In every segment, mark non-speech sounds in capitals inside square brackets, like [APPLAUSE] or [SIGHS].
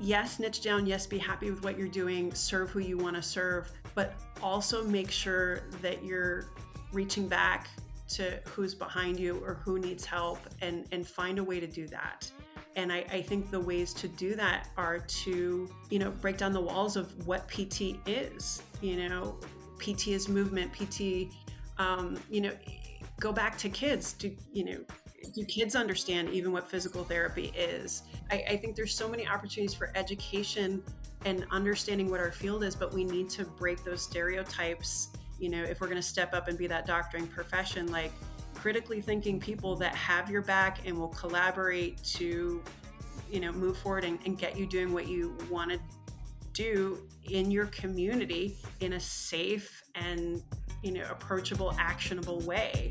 yes, niche down, yes, be happy with what you're doing, serve who you want to serve, but also make sure that you're reaching back to who's behind you or who needs help and, and find a way to do that. And I, I think the ways to do that are to, you know, break down the walls of what PT is. You know, PT is movement, PT, um, you know, go back to kids. to, you know, do kids understand even what physical therapy is? I, I think there's so many opportunities for education and understanding what our field is, but we need to break those stereotypes. You know, if we're going to step up and be that doctoring profession, like critically thinking people that have your back and will collaborate to, you know, move forward and, and get you doing what you want to do in your community in a safe and, you know, approachable, actionable way.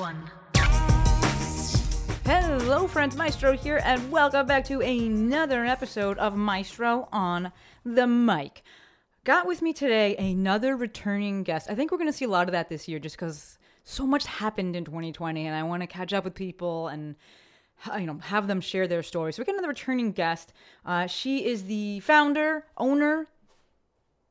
one. Hello, friends. Maestro here, and welcome back to another episode of Maestro on the mic. Got with me today another returning guest. I think we're going to see a lot of that this year just because so much happened in 2020, and I want to catch up with people and you know have them share their stories. So we got another returning guest. Uh, she is the founder, owner,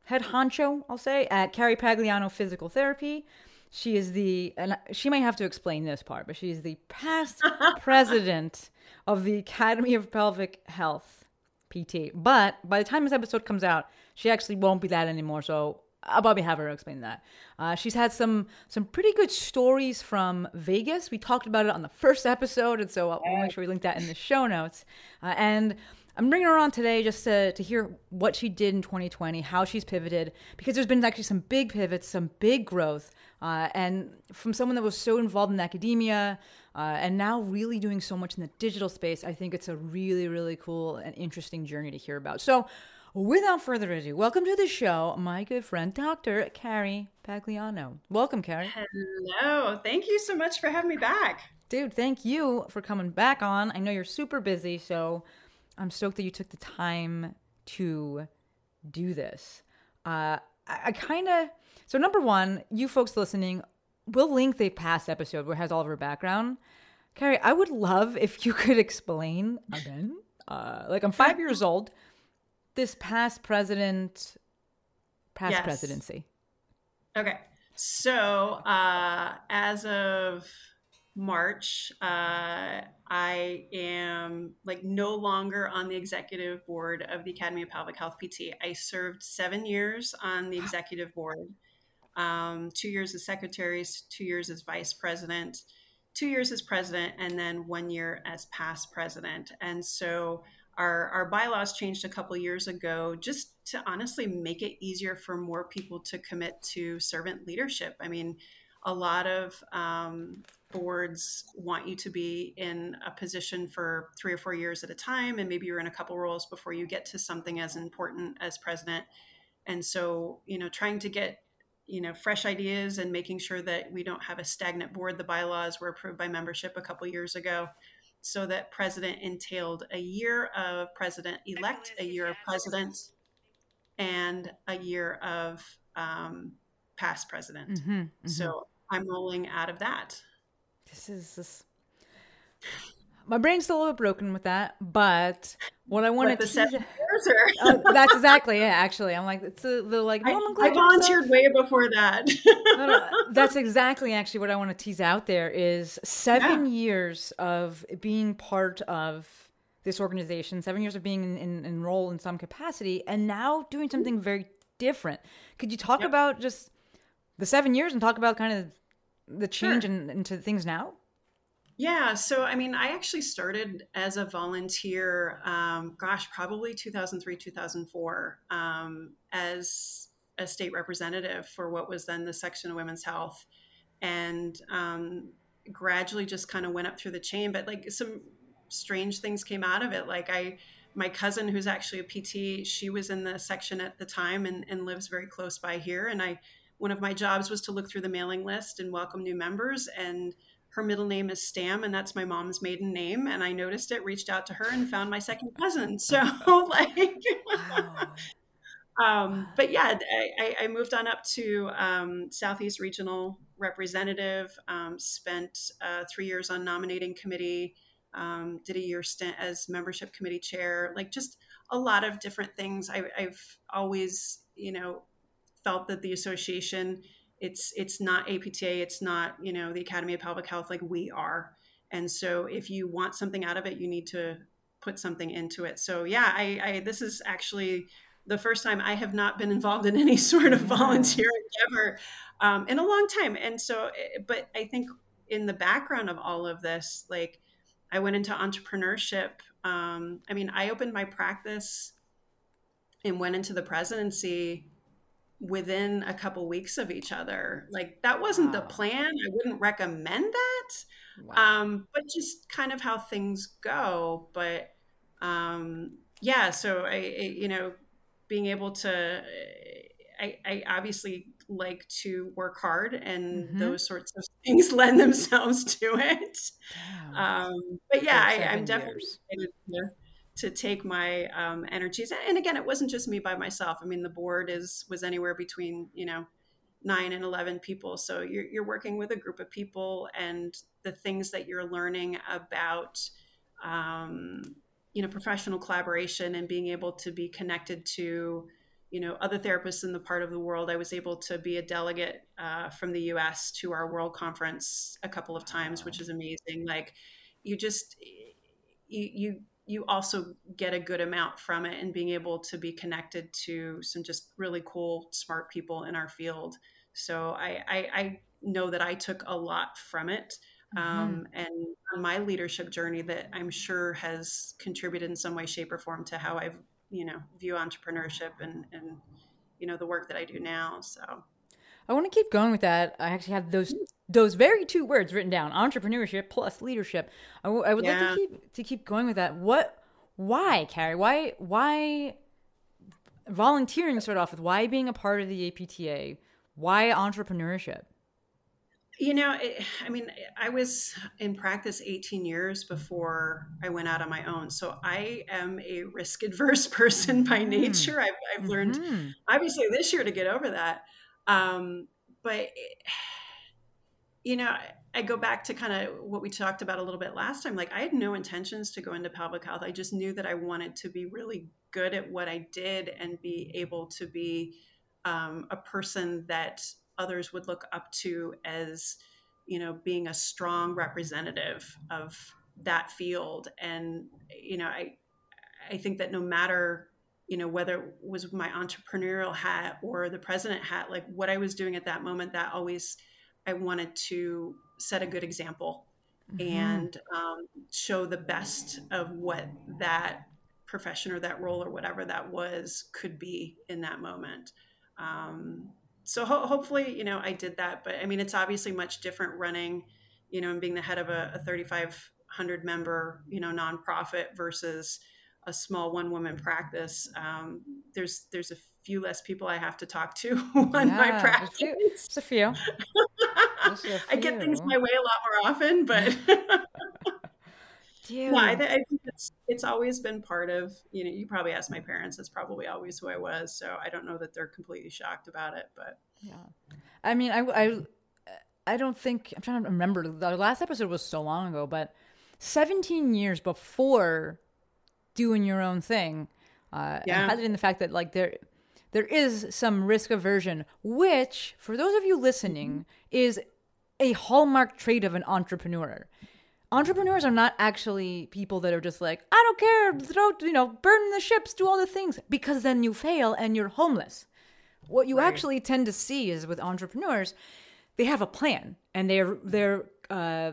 head honcho, I'll say, at Carrie Pagliano Physical Therapy. She is the, and she might have to explain this part, but she is the past [LAUGHS] president of the Academy of Pelvic Health, PT. But by the time this episode comes out, she actually won't be that anymore. So I'll probably have her explain that. Uh, she's had some some pretty good stories from Vegas. We talked about it on the first episode, and so I'll, I'll make sure we link that in the show notes. Uh, and I'm bringing her on today just to, to hear what she did in 2020, how she's pivoted, because there's been actually some big pivots, some big growth. Uh, and from someone that was so involved in academia uh, and now really doing so much in the digital space, I think it's a really, really cool and interesting journey to hear about. So, without further ado, welcome to the show, my good friend, Dr. Carrie Pagliano. Welcome, Carrie. Hello. Thank you so much for having me back. Dude, thank you for coming back on. I know you're super busy, so I'm stoked that you took the time to do this. Uh, I, I kind of so number one, you folks listening, we'll link the past episode where it has all of her background. Carrie, I would love if you [LAUGHS] could explain again. Uh, like I'm five years old. This past president, past Yes. presidency. Okay. So, uh, as of March, uh, I am like no longer on the executive board of the Academy of Pelvic Health PT. I served seven years on the [GASPS] executive board, um, two years as secretary, two years as vice president, two years as president, and then one year as past president. And so our, our bylaws changed a couple years ago just to honestly make it easier for more people to commit to servant leadership. I mean, a lot of um, boards want you to be in a position for three or four years at a time, and maybe you're in a couple roles before you get to something as important as president. And so, you know, trying to get you know fresh ideas and making sure that we don't have a stagnant board. The bylaws were approved by membership a couple years ago, so that president entailed a year of president elect, a year of president, and a year of um, past president. Mm-hmm, So I'm rolling out of that. this is this. My brain's still a little broken with that, but what I wanted to the seven uh, [LAUGHS] that's exactly it. Actually, I'm like it's the, the like I, I volunteered stuff. way before that. No, no, [LAUGHS] that's exactly actually what I want to tease out there is seven years of being part of this organization, seven years of being in, in, enrolled in some capacity, and now doing something very different. Could you talk Yep. about just the seven years and talk about kind of the change Sure. in, into things now? Yeah, so I mean, I actually started as a volunteer, um, gosh, probably 2003, 2004, um, as a state representative for what was then the section of women's health, and um, gradually just kind of went up through the chain. But like some strange things came out of it. Like I, my cousin, who's actually a PT, she was in the section at the time and, and lives very close by here. And I, one of my jobs was to look through the mailing list and welcome new members. And her middle name is Stam, and that's my mom's maiden name. And I noticed it, reached out to her, and found my second cousin. [LAUGHS] So [LAUGHS] like, um, but yeah, I, I moved on up to um, Southeast Regional Representative. Um, spent uh, three years on nominating committee. Um, did a year stint as membership committee chair. Like just a lot of different things. I, I've always, you know, felt that the association it's it's not APTA, it's not you know the Academy of Pelvic Health like we are. And so if you want something out of it, you need to put something into it. So yeah, I, I this is actually the first time I have not been involved in [LAUGHS] any sort of volunteer endeavor um, in a long time. And so, eh, but I think in the background of all of this, like I went into entrepreneurship. Um, I mean, I opened my practice and went into the presidency within a couple weeks of each other. Like that wasn't wow. the plan. I wouldn't recommend that. Wow. Um, but just kind of how things go. But um, yeah, so I, I, you know, being able to, I, I obviously like to work hard and mm-hmm. those sorts of [LAUGHS] things lend themselves to it. Um, but yeah, I, am definitely to take my um, energies. And again, it wasn't just me by myself. I mean, the board is was anywhere between you know nine and eleven people. So you're you're working with a group of people, and the things that you're learning about. Um, you know professional collaboration and being able to be connected to you know other therapists in the part of the world i was able to be a delegate uh, from the us to our world conference a couple of times which is amazing like you just you you you also get a good amount from it and being able to be connected to some just really cool smart people in our field so i i, I know that i took a lot from it mm-hmm. um, and on my leadership journey that i'm sure has contributed in some way shape or form to how i've you know view entrepreneurship and and you know the work that i do now so i want to keep going with that i actually have those those very two words written down entrepreneurship plus leadership I, w- I would yeah. like to keep to keep going with that what why carrie why why volunteering start off with why being a part of the apta why entrepreneurship you know, it, I mean, I was in practice 18 years before I went out on my own. So I am a risk adverse [LAUGHS] person by mm-hmm. nature. I've, I've learned, mm-hmm. obviously, this year to get over that. Um, but, you know, I go back to kind of what we talked about a little bit last time. Like, I had no intentions to go into pelvic health. I just knew that I wanted to be really good at what I did and be able to be um, a person that others would look up to as you know being a strong representative of that field and you know i i think that no matter you know whether it was my entrepreneurial hat or the president hat like what i was doing at that moment that always i wanted to set a good example mm-hmm. and um, show the best of what that profession or that role or whatever that was could be in that moment um, so ho- hopefully, you know, I did that. But I mean, it's obviously much different running, you know, and being the head of a, a 3,500 member, you know, nonprofit versus a small one woman practice. Um, there's there's a few less people I have to talk to [LAUGHS] on yeah, my practice. It's a few. It's a few. [LAUGHS] I get things my way a lot more often, but. [LAUGHS] Dude. I, th- I think it's it's always been part of you know you probably asked my parents it's probably always who I was so I don't know that they're completely shocked about it but yeah I mean I I I don't think I'm trying to remember the last episode was so long ago but 17 years before doing your own thing uh, yeah. and in the fact that like there there is some risk aversion which for those of you listening is a hallmark trait of an entrepreneur entrepreneurs are not actually people that are just like, I don't care, throw, you know, burn the ships, do all the things, because then you fail and you're homeless. What you right. actually tend to see is with entrepreneurs, they have a plan and they're they're uh,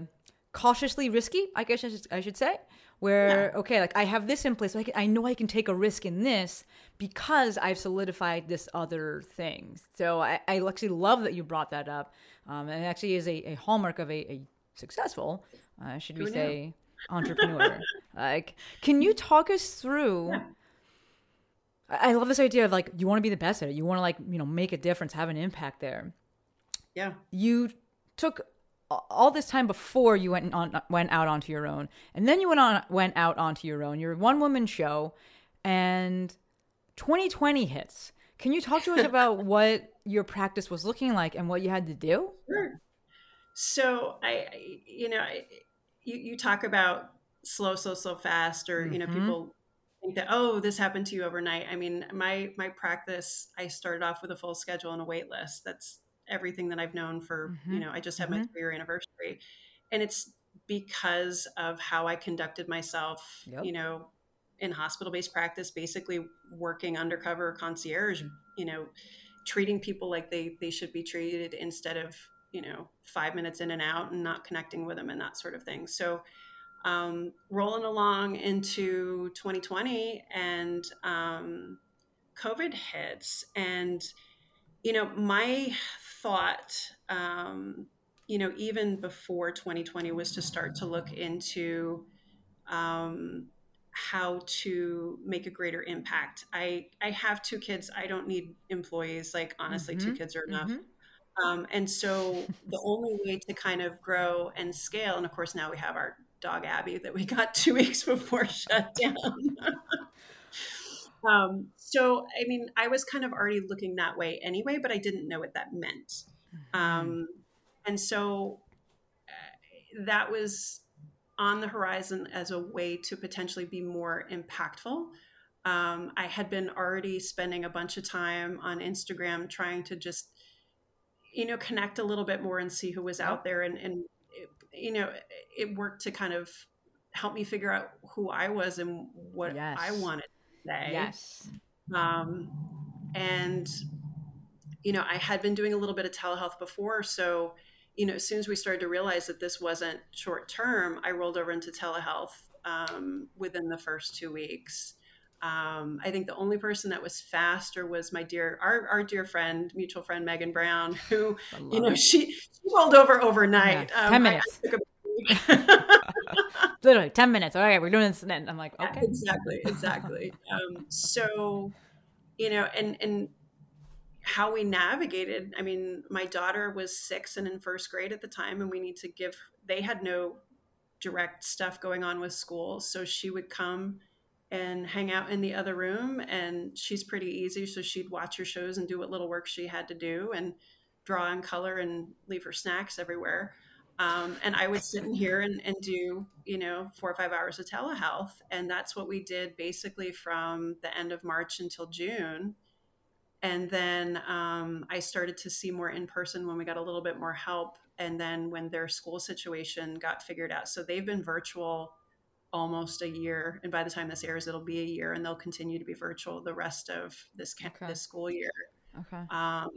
cautiously risky, I guess I should, I should say, where okay like i have this in place so I, can, I know i can take a risk in this because i've solidified this other thing so i, I actually love that you brought that up um, and it actually is a, a hallmark of a, a successful uh, should we knew? say entrepreneur [LAUGHS] like can you talk us through Yeah. I I love this idea of like you want to be the best at it. You want to like you know make a difference, have an impact there. Yeah. You took all this time before you went on went out onto your own, and then you went on went out onto your own. You're a one woman show, and 2020 hits. Can you talk to us [LAUGHS] about what your practice was looking like and what you had to do? Sure. So I, I- you know, I, you you talk about slow, slow, slow, fast, or you know, Mhm. people think that oh, this happened to you overnight. I mean, my my practice, I started off with a full schedule and a wait list. That's everything that I've known for. You Mhm. know, I just had my Mhm. three year anniversary, and it's because of how I conducted myself. Yep. You know, in hospital based practice, basically working undercover concierge. You know, treating people like they they should be treated instead of you know five minutes in and out and not connecting with them and that sort of thing so um, rolling along into 2020 and um, covid hits and you know my thought um, you know even before 2020 was to start to look into um, how to make a greater impact. I i have two kids. I don't need employees. Like honestly two Mhm, kids are enough. Mhm. um, and so the only way to kind of grow and scale, and of course now we have our dog Abby that we got two weeks before [LAUGHS] shutdown. [LAUGHS] um, so I mean, I was kind of already looking that way anyway, but I didn't know what that meant. Um, and so uh, that was on the horizon as a way to potentially be more impactful. Um, I had been already spending a bunch of time on Instagram trying to just, you know, connect a little bit more and see who was out there. And, and it, you know, it worked to kind of help me figure out who I was and what Yes. I wanted say Yes. um, and you know i had been doing a little bit of telehealth before so you know as soon as we started to realize that this wasn't short term i rolled over into telehealth um, within the first two weeks. Um, i think the only person that was faster was my dear our, our dear friend mutual friend megan brown who you know it. she, she rolled over overnight. Yeah, Um, 10 I- I a- [LAUGHS] Literally 10 minutes. All right, we're doing this. And I'm like, Yeah, okay. exactly exactly [LAUGHS] um, so you know and and how we navigated i mean my daughter was six and in first grade at the time and we need to give they had no direct stuff going on with school so she would come and hang out in the other room and she's pretty easy so she'd watch her shows and do what little work she had to do and draw and color and leave her snacks everywhere um, and I would sit in here and, and do, you know, four or five hours of telehealth. And that's what we did basically from the end of March until June. And then um, I started to see more in person when we got a little bit more help. And then when their school situation got figured out. So they've been virtual almost a year. And by the time this airs, it'll be a year and they'll continue to be virtual the rest of this, ca- Okay. this school year. Okay. Um,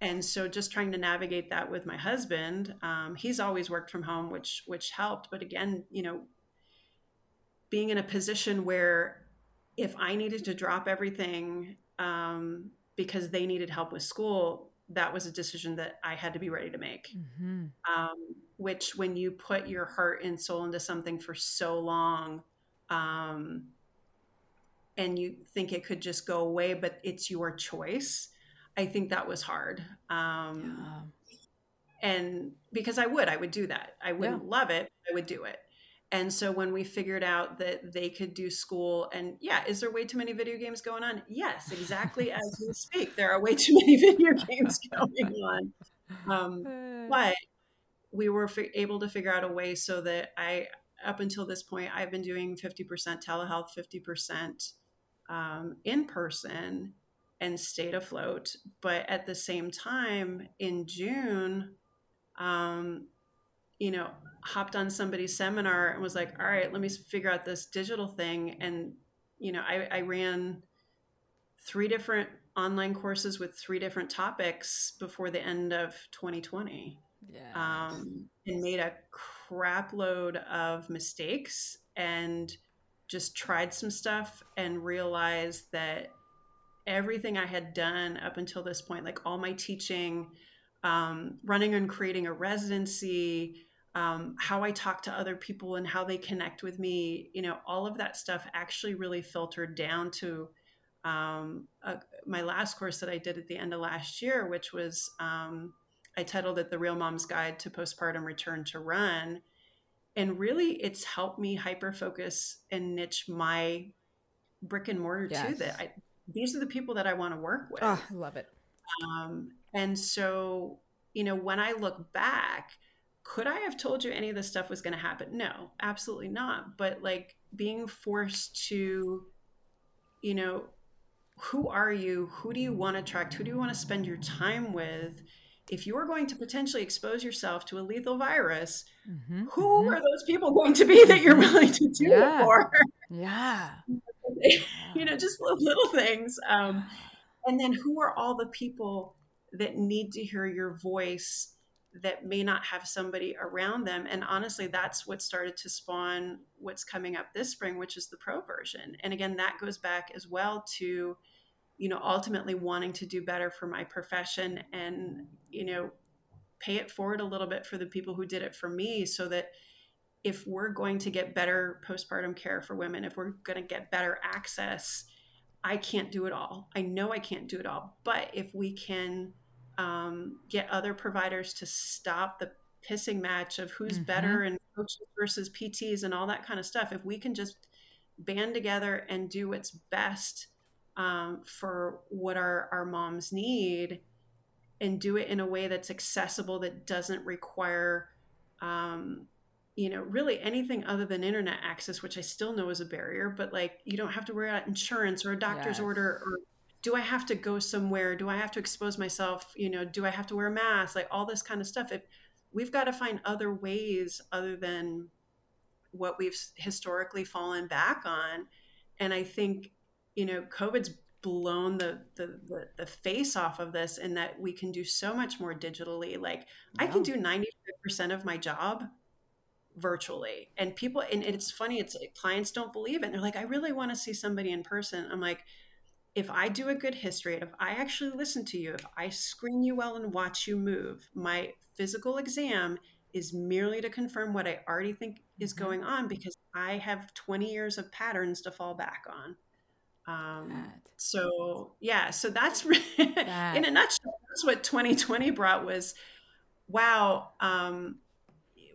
and so just trying to navigate that with my husband, um, he's always worked from home, which which helped. But again, you know, being in a position where if I needed to drop everything um, because they needed help with school, that was a decision that I had to be ready to make. hmm Um, which, when you put your heart and soul into something for so long, um, and you think it could just go away, but it's your choice. I think that was hard. Um, and because I would, I would do that. I wouldn't love it, but I would do it. And so when we figured out that they could do school, and yeah, is there way too many video games going on? Yes, exactly as we [LAUGHS] speak, there are way too many video games [LAUGHS] going on. Um, but we were fi- able to figure out a way so that I, up until this point, I've been doing 50% telehealth, 50% um, in person and stayed afloat. But at the same time, in June, um, you know, hopped on somebody's seminar and was like, all right, let me figure out this digital thing. And, you know, I, I ran three different online courses with three different topics before the end of 2020 Yeah. um, and made a crap load of mistakes and just tried some stuff and realized that everything I had done up until this point, like all my teaching, um, running and creating a residency, um, how I talk to other people and how they connect with me, you know, all of that stuff actually really filtered down to um, uh, my last course that I did at the end of last year, which was um, I titled it The Real Mom's Guide to Postpartum Return to Run. And really, it's helped me hyper focus and niche my brick and mortar Yes. too. That I, these are the people that I want to work with. Oh, I love it. Um, and so, you know, when I look back, could I have told you any of this stuff was going to happen? No, absolutely not. But like being forced to, you know, who are you? Who do you want to attract? Who do you want to spend your time with? If you are going to potentially expose yourself to a lethal virus, Mhm, who mhm. are those people going to be that you're [LAUGHS] willing to do Yeah. it for? Yeah. [LAUGHS] you know, just little, things. Um, and then who are all the people that need to hear your voice that may not have somebody around them? And honestly, that's what started to spawn what's coming up this spring, which is the pro version. And again, that goes back as well to, you know, ultimately wanting to do better for my profession and, you know, pay it forward a little bit for the people who did it for me so that if we're going to get better postpartum care for women, if we're going to get better access, I can't do it all. I know I can't do it all. But if we can um, get other providers to stop the pissing match of who's Mhm. better and coaches versus PTs and all that kind of stuff, if we can just band together and do what's best um, for what our, our moms need and do it in a way that's accessible that doesn't require um, you know really anything other than internet access which i still know is a barrier but like you don't have to worry about insurance or a doctor's Yes. order or do i have to go somewhere? Do i have to expose myself? You know do i have to wear a mask? Like all this kind of stuff. If we've got to find other ways other than what we've historically fallen back on. And i think you know covid's blown the the the, the face off of this in that we can do so much more digitally. Like i can do 95% of my job virtually and people and it's funny it's like clients don't believe it they're like i really want to see somebody in person i'm like if i do a good history if i actually listen to you if i screen you well and watch you move my physical exam is merely to confirm what i already think is Mhm. going on because i have 20 years of patterns to fall back on um, so yeah so that's [LAUGHS] That. in a nutshell that's what 2020 brought was wow um,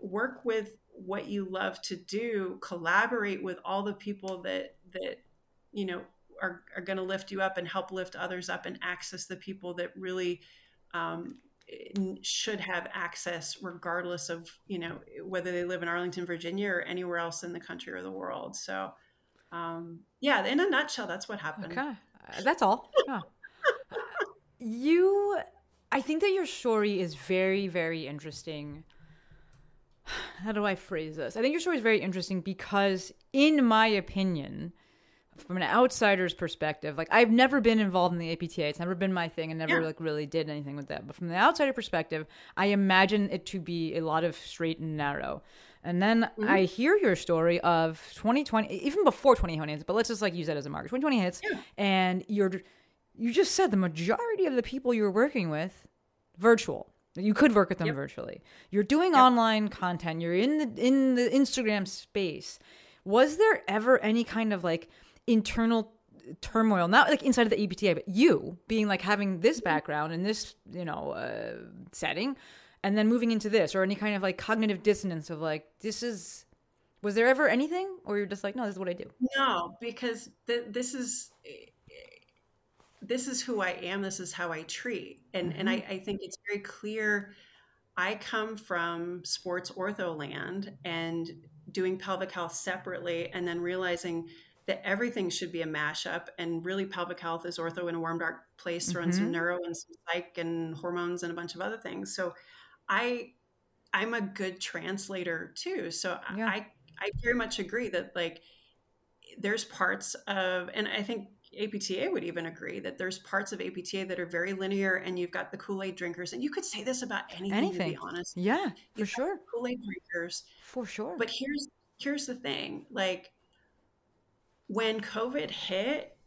work with what you love to do collaborate with all the people that that you know are, are going to lift you up and help lift others up and access the people that really um, should have access regardless of you know whether they live in arlington virginia or anywhere else in the country or the world so um, yeah in a nutshell that's what happened Okay. Uh, That's all. Yeah. [LAUGHS] you, I think that your story is very, very interesting. How do I phrase this? I think your story is very interesting because, in my opinion, from an outsider's perspective, like I've never been involved in the APTA. It's never been my thing and never Yeah. like really did anything with that. But from the outsider perspective, I imagine it to be a lot of straight and narrow. And then mm-hmm. I hear your story of 2020, even before 2020 hits, but let's just like use that as a marker. 2020 hits, and you're you just said the majority of the people you're working with virtual. You could work with them virtually. You're doing online content. You're in the in the Instagram space. Was there ever any kind of like internal turmoil, not like inside of the APTA, but you being like having this background in this you know uh, setting, and then moving into this, or any kind of like cognitive dissonance of like this is. Was there ever anything, or you're just like, no, this is what I do? No, because th- this is this is who I am. This is how I treat, and and I, mm-hmm. I think it's very clear. I come from sports ortho land and doing pelvic health separately, and then realizing that everything should be a mashup. And really, pelvic health is ortho in a warm, dark place, throw in some mm-hmm. neuro and some psych and hormones and a bunch of other things. So, I I'm a good translator too. So Yeah. I I very much agree that like there's parts of and I think APTA would even agree that there's parts of APTA that are very linear and you've got the Kool-Aid drinkers and you could say this about anything, to Anything. be honest. Yeah, for You've got sure, Kool-Aid drinkers. for sure. But here's here's the thing like when covid hit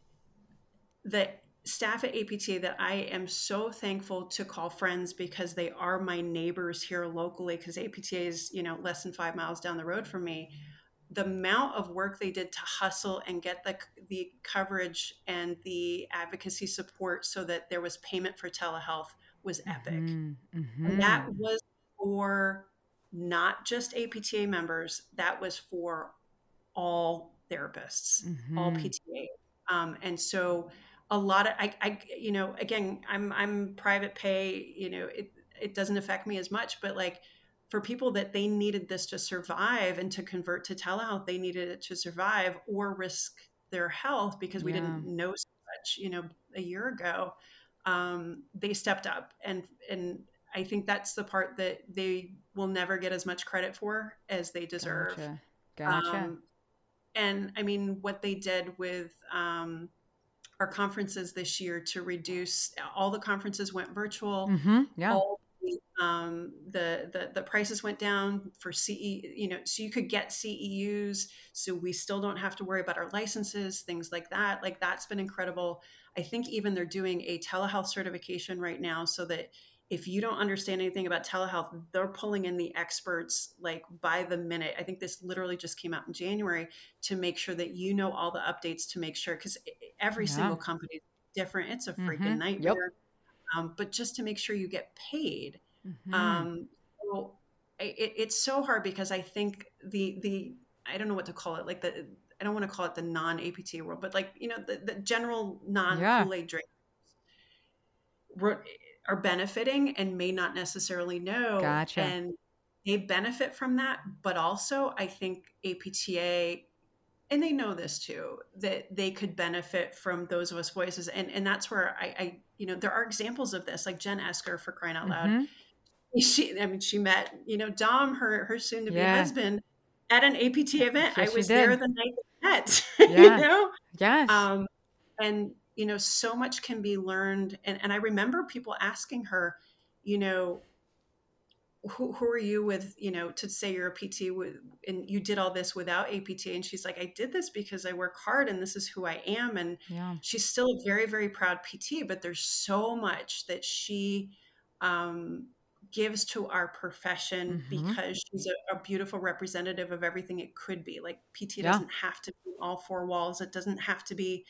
the staff at APTA that I am so thankful to call friends because they are my neighbors here locally because APTA is, you know, less than 5 miles down the road from me. The amount of work they did to hustle and get the the coverage and the advocacy support so that there was payment for telehealth was epic. Mm-hmm. And that was for not just APTA members, that was for all therapists, all Mhm. PTA. Um, and so a lot of I, I you know again i'm i'm private pay you know it it doesn't affect me as much but like for people that they needed this to survive and to convert to telehealth they needed it to survive or risk their health because we Yeah. didn't know so much you know a year ago um, they stepped up and and i think that's the part that they will never get as much credit for as they deserve Gotcha. Gotcha. um, and I mean, what they did with um, our conferences this year to reduce all the conferences went virtual. mm-hmm. Yeah. All um, the the the prices went down for CE. You know, so you could get CEUs. So we still don't have to worry about our licenses, things like that. Like that's been incredible. I think even they're doing a telehealth certification right now, so that if you don't understand anything about telehealth, they're pulling in the experts like by the minute. I think this literally just came out in January to make sure that you know all the updates to make sure because every Yeah. single company is different. It's a freaking Mhm. Yep. nightmare. Um, but just to make sure you get paid. Mhm. Um, so it, it's so hard because I think the the I don't know what to call it like the I don't want to call it the non APT world, but like you know the, the general non Yeah. Kool Aid drinkers were- are benefiting and may not necessarily know. Gotcha. And they benefit from that, but also I think APTA and they know this too that they could benefit from those of us voices and and that's where I, I you know there are examples of this like Jen Esquer for crying out loud Mhm. She I mean she met you know Dom her her soon to be Yeah. husband at an APT event Yes, I was there the night they met [LAUGHS] Yeah. you know Yes. um, and you know so much can be learned and, and i remember people asking her you know who, who are you with you know to say you're a pt with, and you did all this without apt and she's like i did this because i work hard and this is who i am and yeah. she's still a very very proud pt but there's so much that she um, gives to our profession Mhm. because she's a, a beautiful representative of everything it could be like pt Yeah. doesn't have to be all four walls it doesn't have to be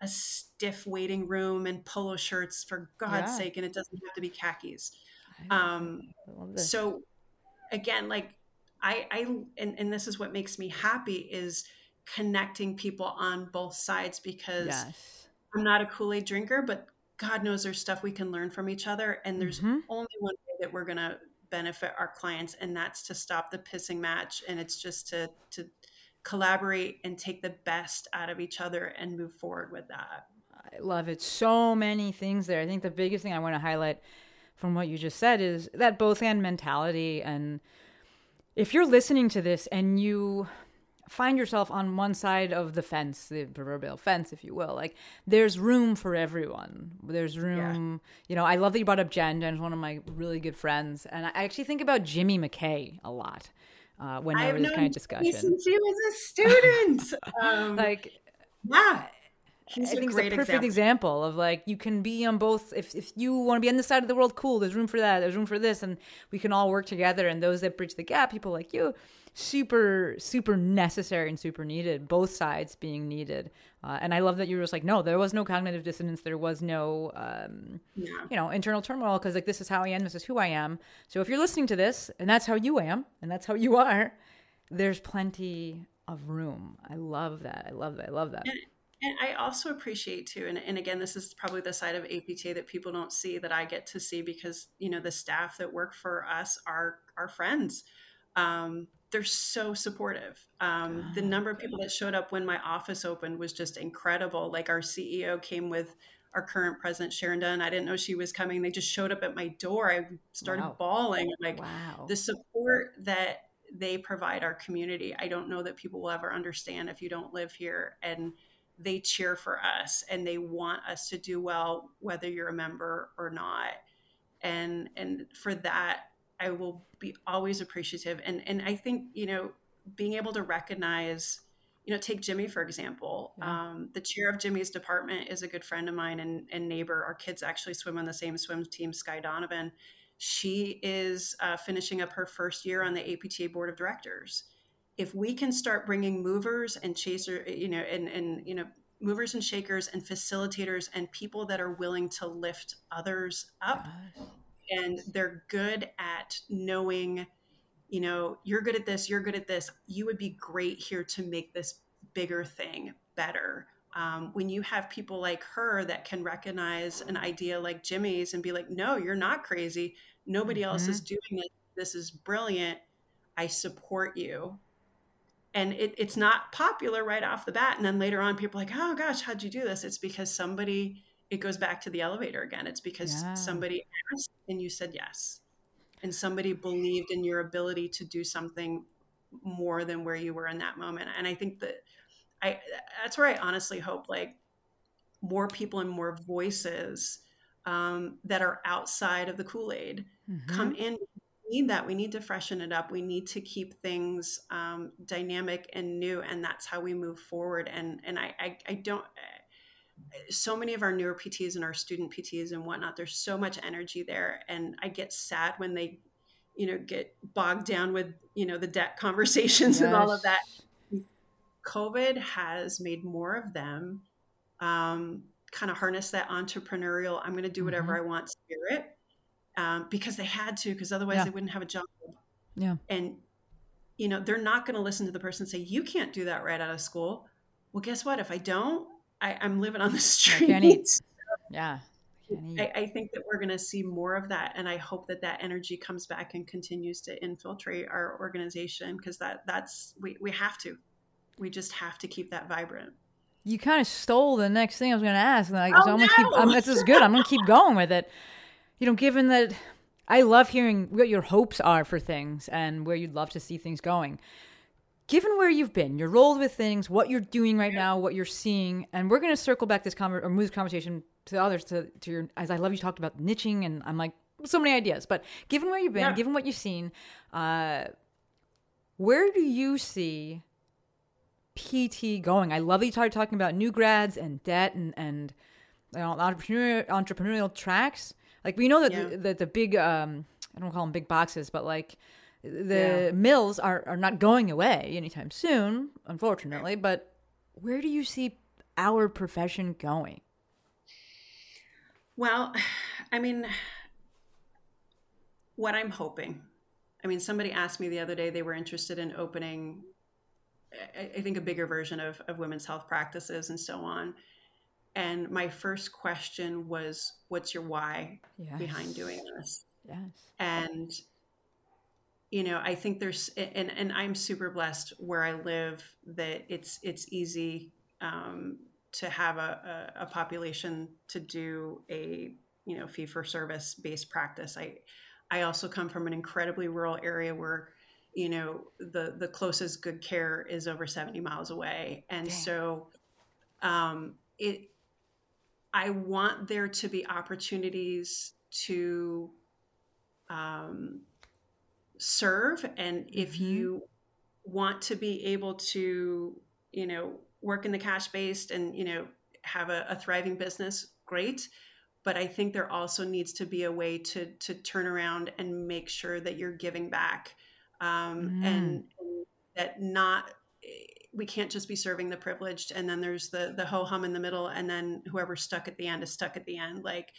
a stiff waiting room and polo shirts for god's Yeah. sake and it doesn't have to be khakis um, I love this. so again like i i and, and this is what makes me happy is connecting people on both sides because yes. i'm not a kool-aid drinker but god knows there's stuff we can learn from each other and there's Mhm. only one that we're going to benefit our clients and that's to stop the pissing match and it's just to to collaborate and take the best out of each other and move forward with that I love it. So many things there. I think the biggest thing I want to highlight from what you just said is that both and mentality. And if you're listening to this and you find yourself on one side of the fence, the proverbial fence, if you will, like there's room for everyone. There's room, you know. I love that you brought up Jen. Jen's one of my really good friends. And I actually think about Jimmy McKay a lot uh, when there I've was this kind of discussion. since he was a student [LAUGHS] um, Like, yeah he's I a think it's a perfect example. of like you can be on both. If if you want to be on this side of the world, cool. There's room for that. There's room for this, and we can all work together. And those that bridge the gap, people like you, super super necessary and super needed. Both sides being needed. Uh, and I love that you were just like, no, there was no cognitive dissonance. There was no, um, Yeah. you know, internal turmoil because like this is how I am. This is who I am. So if you're listening to this and that's how you am and that's how you are, there's plenty of room. I love that. I love that. I love that. And I also appreciate too, and, and again, this is probably the side of APTA that people don't see that I get to see because you know the staff that work for us are our friends. Um, they're so supportive. Um, the number of people that showed up when my office opened was just incredible. Like our CEO came with our current president Sharon Dunn. I didn't know she was coming. They just showed up at my door. I started Wow. bawling. Like Wow. the support that they provide our community i don't know that people will ever understand if you don't live here and they cheer for us and they want us to do well whether you're a member or not. And and for that i will be always appreciative. And and i think you know being able to recognize you know take jimmy for example. Yeah. um, the chair of jimmy's department is a good friend of mine and, and neighbor. Our kids actually swim on the same swim team Skye donovan. She is uh, finishing up her first year on the apta board of directors if we can start bringing movers and chaser you know and and you know movers and shakers and facilitators and people that are willing to lift others up and they're good at knowing you know you're good at this you're good at this you would be great here to make this bigger thing better. Um, when you have people like her that can recognize an idea like jimmy's and be like no you're not crazy. Nobody else is doing it. This is brilliant. I support you and it, it's not popular right off the bat. And then later on people are like oh gosh how'd you do this? It's because somebody it goes back to the elevator again. It's because Yeah. somebody asked and you said yes. And somebody believed in your ability to do something more than where you were in that moment. And i think that i that's where i honestly hope like more people and more voices um, that are outside of the kool-aid Mm-hmm. come in need that we need to freshen it up we need to keep things um, dynamic and new and that's how we move forward and and i i, I don't so many of our newer pts and our student pts and whatnot there's so much energy there and i get sad when they you know get bogged down with you know the debt [LAUGHS] conversations and all of that. Covid has made more of them um, kind of harness that entrepreneurial i'm going to do whatever i want spirit um, because they had to because otherwise Yeah. they wouldn't have a job Yeah. and you know they're not going to listen to the person say you can't do that right out of school well guess what if i don't I, i'm living on the [LAUGHS] I can't eat. streets Yeah. I, I think that we're going to see more of that and i hope that that energy comes back and continues to infiltrate our organization because that that's we, we have to we just have to keep that vibrant you kind of stole the next thing I was going to ask. Like, Oh, so I'm gonna keep. no. I'm, this is good. I'm going to keep going with it. You know, given that I love hearing what your hopes are for things and where you'd love to see things going. Given where you've been, you're rolled with things, what you're doing right now, what you're seeing, and we're going to circle back this conver- or move this conversation to others to to your. As I love you talked about niching, and I'm like so many ideas. But given where you've been, Yeah. given what you've seen, uh, where do you see PT going? I love that you started talking about new grads and debt and and you know, entrepreneurial entrepreneurial tracks. Like we know that Yeah. the, that the big um, I don't call them big boxes, but like the mills are are not going away anytime soon, unfortunately. But where do you see our profession going? Well, [SIGHS] I mean, what I'm hoping. I mean, somebody asked me the other day they were interested in opening, I, I think, a bigger version of, of women's health practices and so on. And my first question was, What's your why Yes. behind doing this? Yes. and you know i think there's and and i'm super blessed where i live that it's it's easy um, to have a, a, a population to do a you know fee for service based practice i i also come from an incredibly rural area where you know the the closest good care is over 70 miles away and so um it i want there to be opportunities to um, serve. And if you want to be able to you know work in the cash based and you know have a, a thriving business great. But i think there also needs to be a way to to turn around and make sure that you're giving back um, and, and that not we can't just be serving the privileged and then there's the the ho hum in the middle and then whoever's stuck at the end is stuck at the end like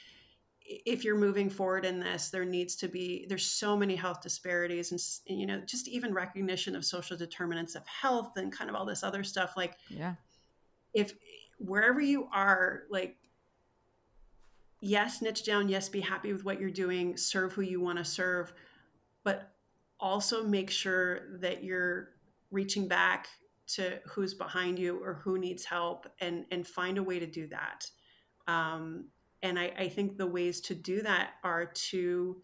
if you're moving forward in this there needs to be there's so many health disparities and, and you know just even recognition of social determinants of health and kind of all this other stuff like Yeah. if wherever you are like yes niche down yes be happy with what you're doing serve who you want to serve but also make sure that you're reaching back to who's behind you or who needs help and and find a way to do that. Um, and I, I think the ways to do that are to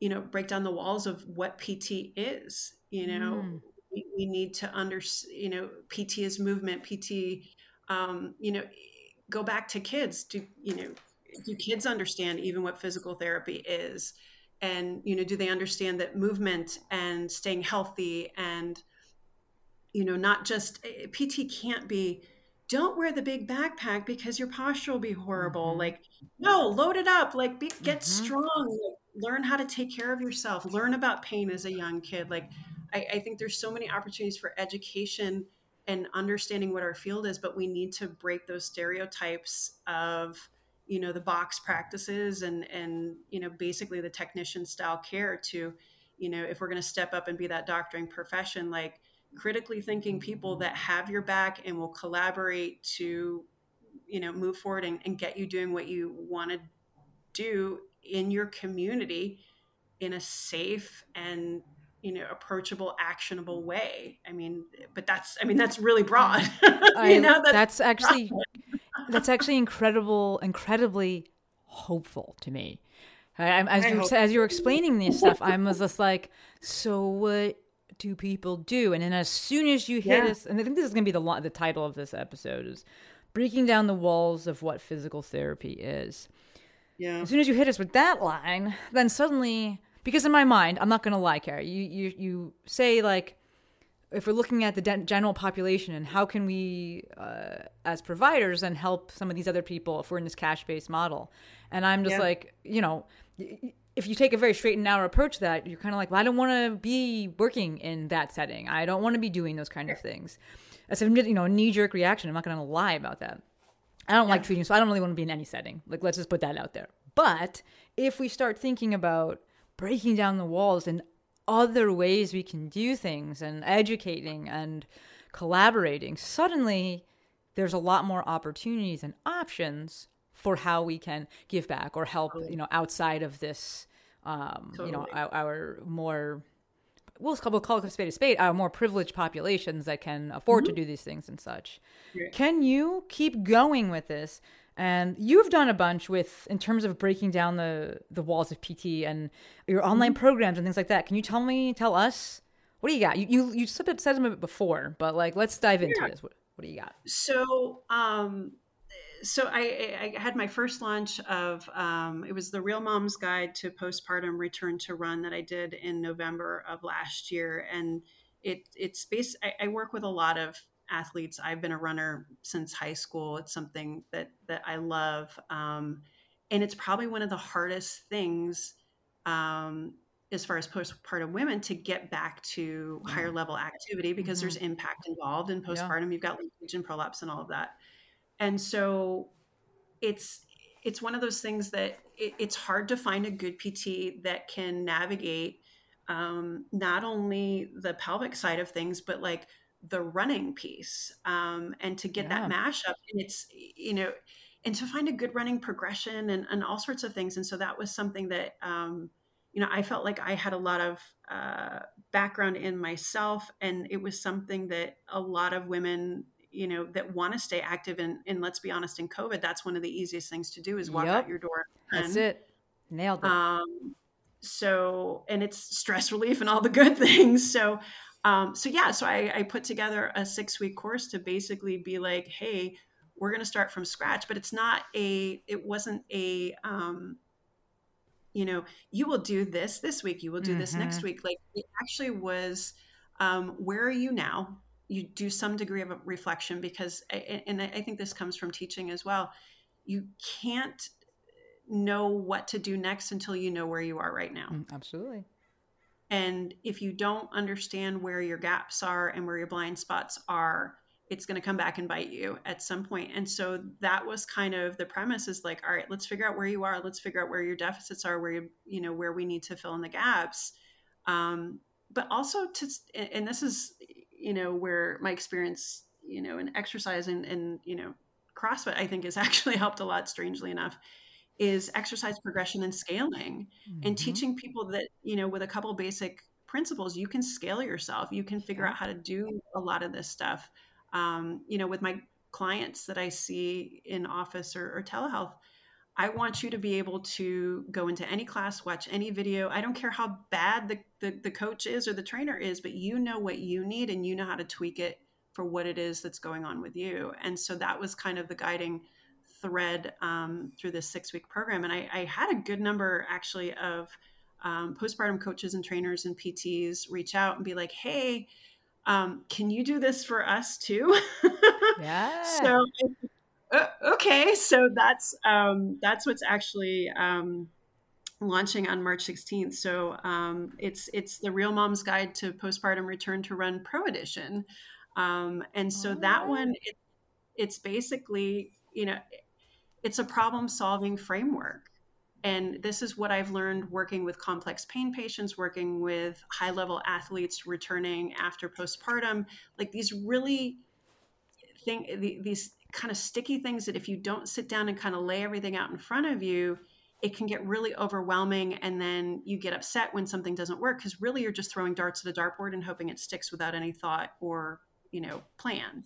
you know break down the walls of what pt is you know? Mm. we, we need to under you know pt is movement pt um, you know go back to kids. Do you know do kids understand even what physical therapy is? And you know do they understand that movement and staying healthy and you know, not just eh, PT can't be don't wear the big backpack because your posture will be horrible. Mm-hmm. Like, no, load it up. Like, be, get Mhm. strong. Like, learn how to take care of yourself. Learn about pain as a young kid. Like, I, I think there's so many opportunities for education and understanding what our field is, but we need to break those stereotypes of, you know, the box practices and and you know, basically the technician style care to, you know, if we're going to step up and be that doctoring profession, like critically thinking people that have your back and will collaborate to you know move forward and, and get you doing what you want to do in your community in a safe and you know approachable actionable way. I mean but that's i mean that's really broad. [LAUGHS] I, you know that's, actually [LAUGHS] that's actually incredible, incredibly hopeful to me. I, I'm- as I you as you were explaining this stuff, I was just like, so what do people do? And then as soon as you hit Yeah. us, and I think this is going to be the the title of this episode is breaking down the walls of what physical therapy is. yeah As soon as you hit us with that line, then suddenly, because in my mind, I'm not going to lie, Carrie, you, you, you say, like, if we're looking at the de- general population and how can we, uh, as providers, then help some of these other people if we're in this cash based model. And I'm just Yeah. like, you know, y- if you take a very straight and narrow approach to that, you're kind of like, well, I don't want to be working in that setting. I don't want to be doing those kind of things. That's a you know knee jerk reaction. I'm not going to lie about that. I don't like treating, so I don't really want to be in any setting. Like, let's just put that out there. But if we start thinking about breaking down the walls and other ways we can do things and educating and collaborating, suddenly there's a lot more opportunities and options for how we can give back or help, you know, outside of this, um, you know, our, our more we'll call, we'll call it a spade a spade, our more privileged populations that can afford to do these things and such. Can you keep going with this? And you've done a bunch with in terms of breaking down the the walls of PT and your online programs and things like that. Can you tell me, tell us, what do you got? You you you said some of it before, but like let's dive into Yeah. this. What, what do you got? so um so I, I had my first launch of um, it was the real mom's guide to postpartum return to run that i did in november of last year. And it it's based I, I work with a lot of athletes. I've been a runner since high school. It's something that that i love um, and it's probably one of the hardest things um, as far as postpartum women to get back to higher level activity because there's impact involved in Mm-hmm. Yeah. postpartum. You've got leakage and prolapse and all of that and so it's it's one of those things that it, it's hard to find a good pt that can navigate um, not only the pelvic side of things but like the running piece um, and to get that Yeah. mashup. And it's you know and to find a good running progression and, and all sorts of things. And so that was something that um, you know i felt like i had a lot of uh, background in myself. And it was something that a lot of women you know that want to stay active and, and let's be honest in covid that's one of the easiest things to do is walk Yep. out your door and That's it. Nailed it. um so and it's stress [LAUGHS] relief and all the good things so um so yeah so i i put together a six week course to basically be like hey we're going to start from scratch but it's not a it wasn't a um you know you will do this this week you will do this next week like it actually was um where are you now you do some degree of a reflection because I- and i think this comes from teaching as well you can't know what to do next until you know where you are right now Mm, Absolutely. and if you don't understand where your gaps are and where your blind spots are, it's going to come back and bite you at some point. And so that was kind of the premise is like, all right, let's figure out where you are. Let's figure out where your deficits are, where you, you know, where we need to fill in the gaps. Um, but also to, and this is, you know, where my experience, you know, in exercise and, and, you know, CrossFit, I think has [LAUGHS] actually helped a lot, strangely enough, is exercise progression and scaling and Mhm. teaching people that you know with a couple basic principles you can scale yourself you can figure Yeah. out how to do a lot of this stuff um, you know with my clients that i see in office or, or telehealth i want you to be able to go into any class watch any video i don't care how bad the, the, the coach is or the trainer is but you know what you need and you know how to tweak it for what it is that's going on with you and so that was kind of the guiding thread um, through this six week program. And I, I had a good number actually of um, postpartum coaches and trainers and PTs reach out and be like, hey, um, can you do this for us too? [LAUGHS] Yeah. so uh, okay, so that's um, that's what's actually um, launching on March 16th. So um, it's it's the Real Mom's Guide to Postpartum Return to Run Pro Edition, um, and so that one it, it's basically you know it's a problem solving framework. And this is what I've learned working with complex pain patients, working with high level athletes returning after postpartum, like these really thing, these kind of sticky things that if you don't sit down and kind of lay everything out in front of you, it can get really overwhelming and then you get upset when something doesn't work because really you're just throwing darts at a dartboard and hoping it sticks without any thought or you know plan.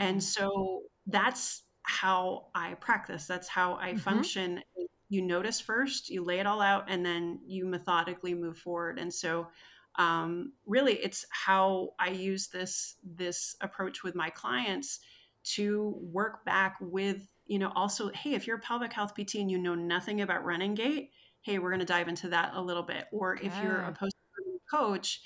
And so that's how i practice. That's how i Mhm. function. You notice first you lay it all out and then you methodically move forward. And so um, really it's how i use this this approach with my clients to work back with you know also hey if you're a pelvic health pt and you know nothing about running gait hey we're going to dive into that a little bit or if you're a Okay. post coach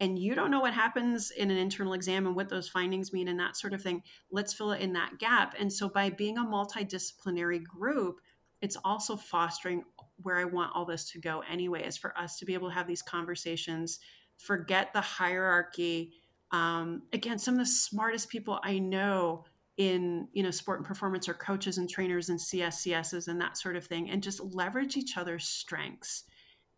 and you don't know what happens in an internal exam and what those findings mean and that sort of thing let's fill in that gap and so by being a multidisciplinary group it's also fostering where i want all this to go anyway is for us to be able to have these conversations forget the hierarchy um, again some of the smartest people i know in you know sport and performance are coaches and trainers and cscs's and that sort of thing and just leverage each other's strengths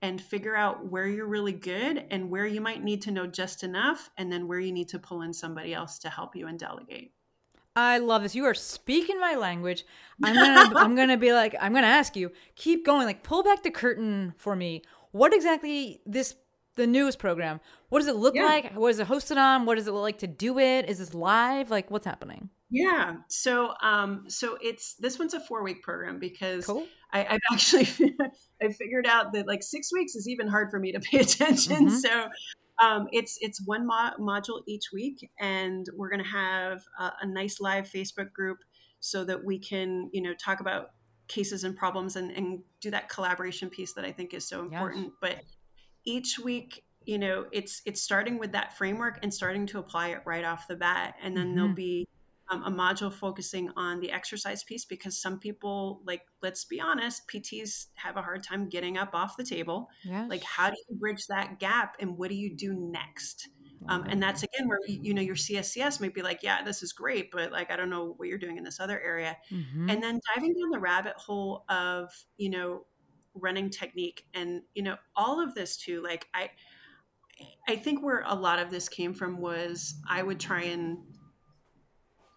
and figure out where you're really good and where you might need to know just enough and then where you need to pull in somebody else to help you and delegate I love this. You are speaking my language. [LAUGHS] I'm gonna I'm gonna be like I'm gonna ask you. Keep going. Like pull back the curtain for me. What exactly this the newest program? What does it look Yeah. like? What is it hosted on? What does it look like to do it? Is this live? Like what's happening? Yeah so um so it's this one's a four week program because Cool. I, I've [LAUGHS] actually I figured out that like six weeks is even hard for me to pay [LAUGHS] attention. Mhm. So um, it's it's one mo- module each week, and we're going to have a, a nice live Facebook group so that we can you know talk about cases and problems and, and do that collaboration piece that I think is so Yes. important. But each week, you know, it's it's starting with that framework and starting to apply it right off the bat, and then there'll Mhm. be um, a module focusing on the exercise piece because some people like let's be honest pts have a hard time getting up off the table Yeah. like how do you bridge that gap and what do you do next um, and that's again where you know your cscs might be like yeah this is great but like i don't know what you're doing in this other area Mhm. and then diving down the rabbit hole of you know running technique and you know all of this too like i i think where a lot of this came from was i would try and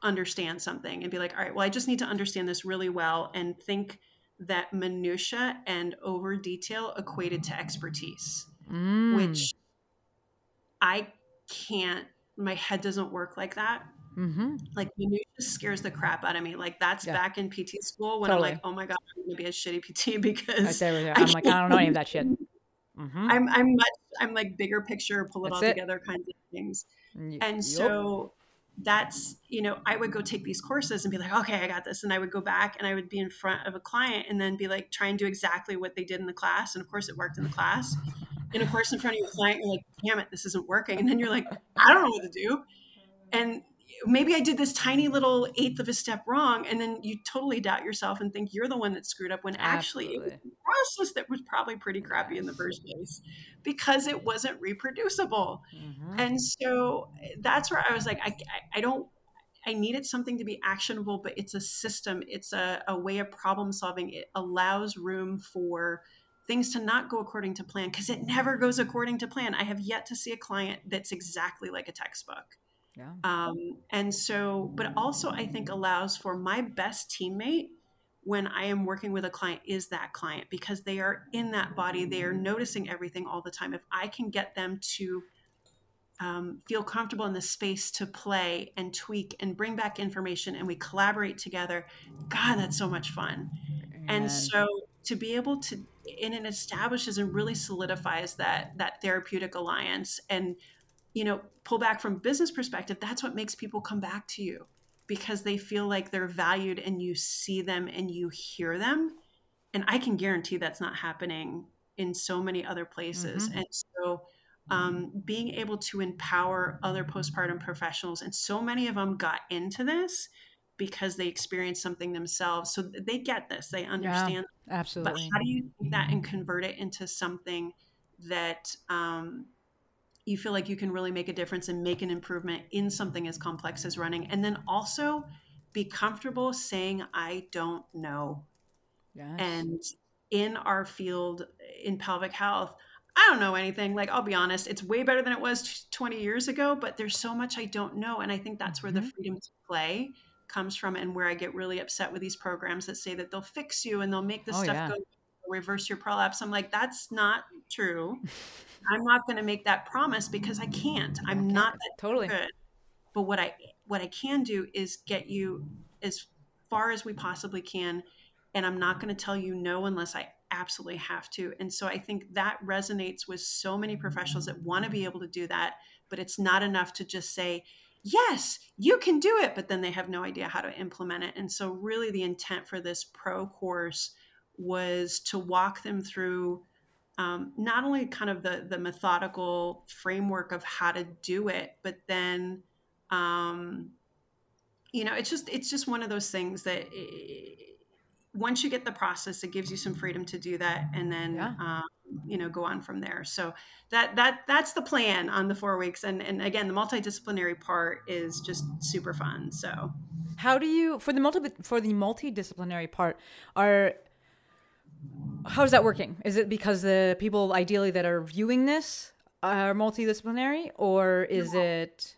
understand something and be like all right well i just need to understand this really well and think that minutia and over detail equated to expertise Mm. which i can't my head doesn't work like that Mhm. like minutia scares the crap out of me. Like that's Yeah. back in PT school when Totally. I'm like, oh my god, I'm gonna be a shitty PT [LAUGHS] because right there. I I'm like I don't know any of that shit. Mhm. I'm I'm much I'm like bigger picture, pull it That's all it. together kinds of things. And yup. so that's you know I would go take these courses and be like, okay, I got this, and I would go back and I would be in front of a client and then be like, try and do exactly what they did in the class, and of course it worked in the class. And of course, in front of your client, you're like, damn it, this isn't working. And then you're like, I don't know what to do. And maybe I did this tiny little eighth of a step wrong. And then you totally doubt yourself and think you're the one that screwed up when actually it was the process that was probably pretty crappy in the first place because it wasn't reproducible. Mhm. And so that's where I was like, I, I, I don't, I needed something to be actionable, but it's a system, it's a, a way of problem solving. It allows room for things to not go according to plan because it never goes according to plan. I have yet to see a client that's exactly like a textbook. Yeah. Um, and so, but also I think allows for my best teammate when I am working with a client is that client because they are in that body, they are noticing everything all the time. If I can get them to um, feel comfortable in the space to play and tweak and bring back information and we collaborate together, God, that's so much fun. And And so to be able to, and it establishes and really solidifies that that therapeutic alliance and you know pull back from business perspective that's what makes people come back to you because they feel like they're valued and you see them and you hear them and i can guarantee that's not happening in so many other places Mhm. and so um, being able to empower other postpartum professionals. And so many of them got into this because they experienced something themselves. So they get this, they understand. Yeah, absolutely. But how do you take that and convert it into something that um, you feel like you can really make a difference and make an improvement in something as complex as running? And then also be comfortable saying, I don't know. Yes. And in our field in pelvic health, I don't know anything. Like, I'll be honest, it's way better than it was 20 years ago, but there's so much I don't know. And I think that's where Mhm. the freedom to play comes from and where I get really upset with these programs that say that they'll fix you and they'll make this Oh, stuff yeah. go reverse your prolapse. I'm like, that's not true. [LAUGHS] I'm not going to make that promise because I can't. I'm not that Totally. good. But what I what I can do is get you as far as we possibly can, and I'm not going to tell you no unless I absolutely have to. And so I think that resonates with so many professionals that want to be able to do that, but it's not enough to just say, yes, you can do it, but then they have no idea how to implement it. And so really the intent for this pro course was to walk them through um, not only kind of the the methodical framework of how to do it, but then um, you know it's just it's just one of those things that eh, once you get the process, it gives you some freedom to do that, and then Yeah. um, you know go on from there. So that that that's the plan on the four weeks, and and again the multidisciplinary part is just super fun. So How do you for the multi for the multidisciplinary part are how's that working? Is it because the people ideally that are viewing this are multidisciplinary, or is it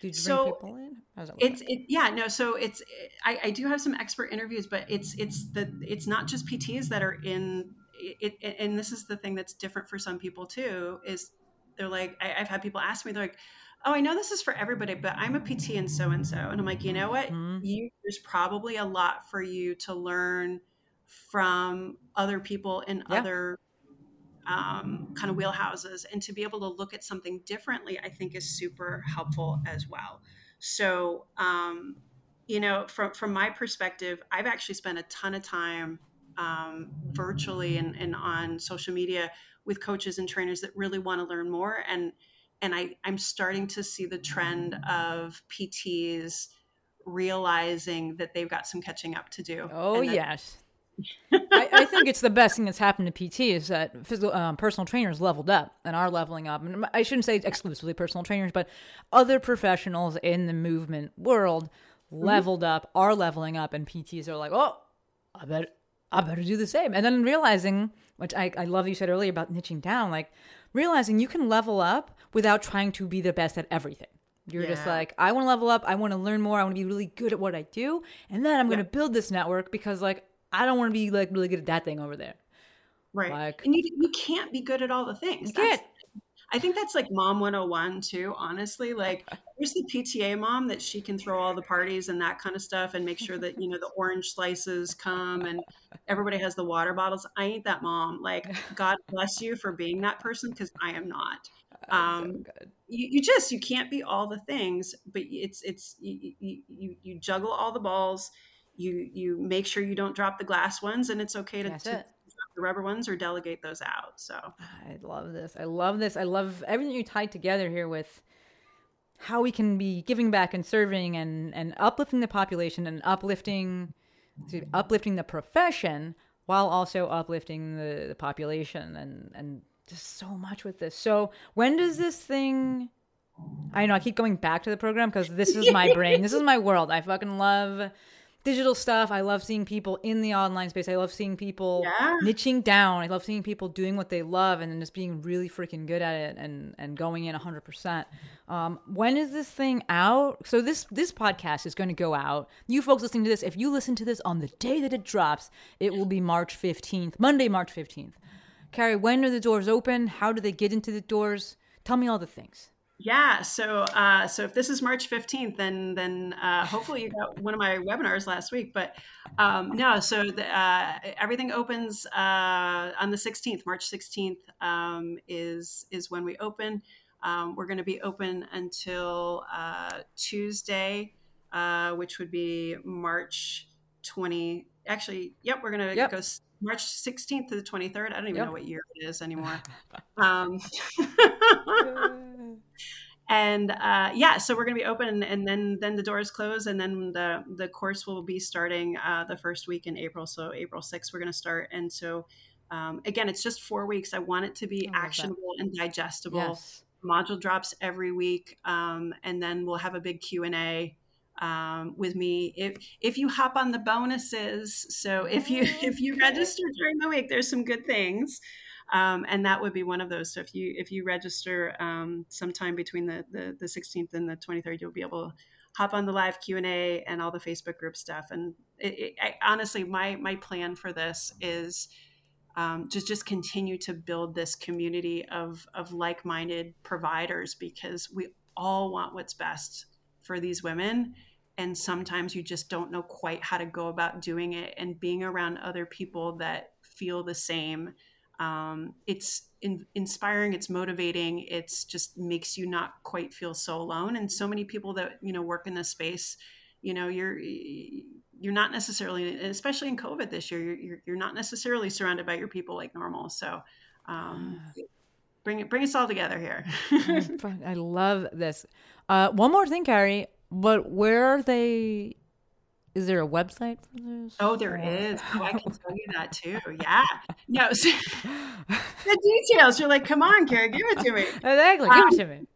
do you bring So, people in? How's it's it yeah no so it's I, I do have some expert interviews but it's it's the it's not just pts that are in it, it and this is the thing that's different for some people too is they're like I, i've had people ask me they're like oh i know this is for everybody but i'm a pt and so and so and i'm like you know what Mhm. you there's probably a lot for you to learn from other people in Yeah. other um, kind of wheelhouses and to be able to look at something differently i think is super helpful as well so um, you know from from my perspective i've actually spent a ton of time um, virtually and, and on social media with coaches and trainers that really want to learn more and and I, i'm starting to see the trend of pts realizing that they've got some catching up to do Oh yes. I, I think it's the best thing that's happened to PT is that physical um, personal trainers leveled up and are leveling up. And I shouldn't say exclusively personal trainers, but other professionals in the movement world leveled up, are leveling up, and PTs are like, oh, I better, I better do the same. And then realizing, which I, I love you said earlier about niching down, like realizing you can level up without trying to be the best at everything. You're just like, I want to level up. I want to learn more. I want to be really good at what I do. And then I'm going to build this network because, like, I don't want to be, like, really good at that thing over there. right like- and you, you can't be good at all the things You That's- can't. I think that's like mom 101 too, honestly. Like [LAUGHS] there's the PTA mom that she can throw all the parties and that kind of stuff and make sure that, you know, the orange slices come and everybody has the water bottles. I ain't that mom. Like [LAUGHS] God bless you for being that person because I am not. [LAUGHS] Um, good. you, you just you can't be all the things, but it's it's you, you you you juggle all the balls. You you make sure you don't drop the glass ones, and it's okay to, to it. drop the rubber ones or delegate those out. So I love this. I love this. I love everything you tied together here with how we can be giving back and serving and, and uplifting the population and uplifting me, uplifting the profession while also uplifting the, the population and, and just so much with this. So when does this thing I know I keep going back to the program because this is my brain. This is my world. I fucking love digital stuff. I love seeing people in the online space. I love seeing people Yeah. niching down. I love seeing people doing what they love and then just being really freaking good at it and and going in 100%. Um, when is this thing out? So this this podcast is going to go out. You folks listening to this, if you listen to this on the day that it drops, it will be March 15th, Monday, March 15th. Carrie, when are the doors open? How do they get into the doors? Tell me all the things. Yeah. So, uh, so if this is March fifteenth, then then uh, hopefully you got one of my webinars last week. But um, no, so the, uh, everything opens uh, on the sixteenth. March sixteenth um, is is when we open. Um, we're going to be open until uh, Tuesday, uh, which would be March twenty. Actually, yep, we're going to Yep. go March 16th to the 23rd. I don't even Yep. know what year it is anymore. [LAUGHS] um, [LAUGHS] and uh, yeah, so we're going to be open, and then then the doors close, and then the the course will be starting uh, the first week in April. So April 6th, we're going to start, and so. Um, again, it's just four weeks. I want it to be love that. actionable and digestible yes. module drops every week um, and then we'll have a big q&a um, with me if if you hop on the bonuses so if you if you register during the week there's some good things um, and that would be one of those. So if you if you register um, sometime between the, the the 16th and the 23rd you'll be able to hop on the live q&a and all the facebook group stuff. And it, it, I, honestly my my plan for this is um, to just continue to build this community of of like-minded providers because we all want what's best for these women. And sometimes you just don't know quite how to go about doing it and being around other people that feel the same um, it's in, inspiring it's motivating it's just makes you not quite feel so alone and so many people that you know work in this space you know you're you're not necessarily especially in covid this year you're, you're not necessarily surrounded by your people like normal so um, bring it bring us all together here I [LAUGHS] love this. Uh, one more thing, Carrie. But where are they? Is there a website for this? oh there is oh, i can tell you that too [LAUGHS] yeah no [LAUGHS] so, the details you're like come on Carrie, give it to me [LAUGHS] Exactly. Give it to me.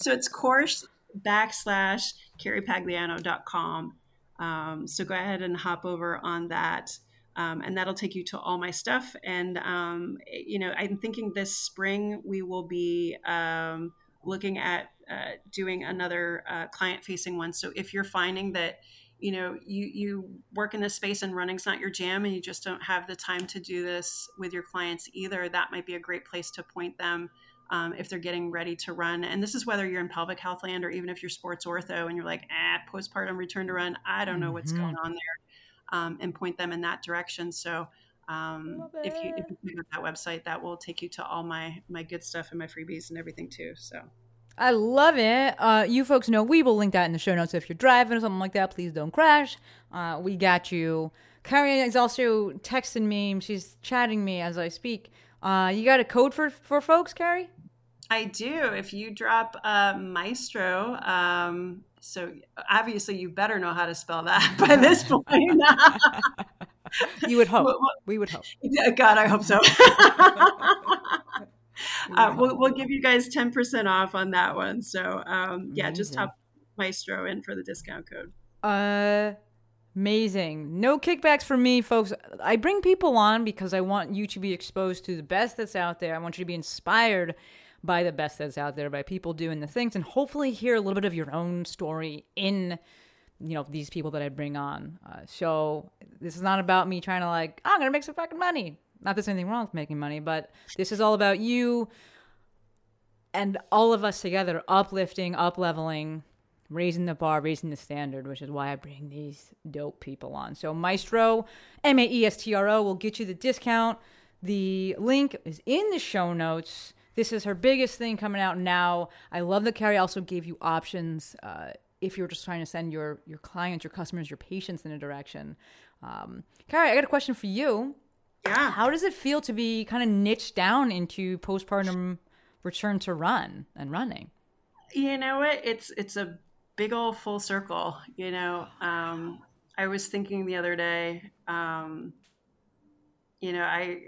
so it's course backslash carriepagliano.com. Um, so go ahead and hop over on that. Um, and that'll take you to all my stuff. And, um, you know, I'm thinking this spring we will be um, looking at uh, doing another uh, client facing one. So if you're finding that, you know, you, you work in this space and running's not your jam and you just don't have the time to do this with your clients either, that might be a great place to point them um, if they're getting ready to run. And this is whether you're in pelvic health land or even if you're sports ortho and you're like, ah, postpartum return to run, I don't know what's Mhm. going on there, um, and point them in that direction. So um, if you if you on that website, that will take you to all my my good stuff and my freebies and everything too. So I love it. Uh, you folks know we will link that in the show notes. If you're driving or something like that, please don't crash. Uh, we got you. Carrie is also texting me. She's chatting me as I speak. Uh, you got a code for for folks, Carrie? I do. If you drop uh, Maestro, um, so obviously you better know how to spell that [LAUGHS] by this [LAUGHS] point. You would hope. We would hope. God, I hope so. [LAUGHS] uh, we'll, we'll give you guys 10% off on that one. So, um, yeah, just top Maestro in for the discount code. Amazing. No kickbacks for me, folks. I bring people on because I want you to be exposed to the best that's out there. I want you to be inspired by the best that's out there, by people doing the things, and hopefully hear a little bit of your own story in, you know, these people that I bring on. Uh, so this is not about me trying to like, "Oh, I'm gonna make some fucking money. Not there's anything wrong with making money, but this is all about you and all of us together uplifting, up leveling, raising the bar, raising the standard, which is why I bring these dope people on. So Maestro, M A E S T R O, will get you the discount. The link is in the show notes. This is her biggest thing coming out now. I love that Carrie also gave you options uh, if you're just trying to send your your clients, your customers, your patients in a direction. Um, Carrie, I got a question for you. Yeah. How does it feel to be kind of niched down into postpartum return to run and running? You know what? It's it's a big old full circle. You know, um, I was thinking the other day. Um, you know, I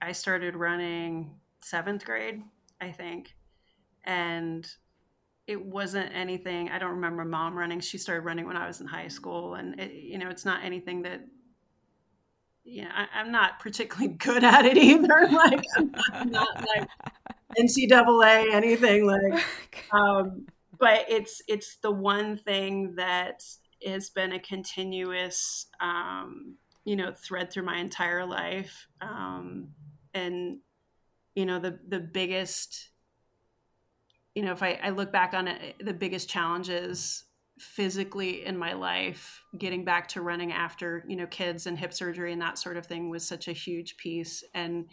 I started running seventh grade, I think, and it wasn't anything. I don't remember mom running. She started running when I was in high school, and it, you know, it's not anything that. Know, I, I'm not particularly [LAUGHS] good at it either. [LAUGHS] Like, I'm not like [LAUGHS] NCAA anything like um, but it's it's the one thing that has been a continuous um, you know thread through my entire life um, and you know the the biggest you know if I, I look back on it the biggest challenges physically in my life getting back to running after you know kids and hip surgery and that sort of thing was such a huge piece. And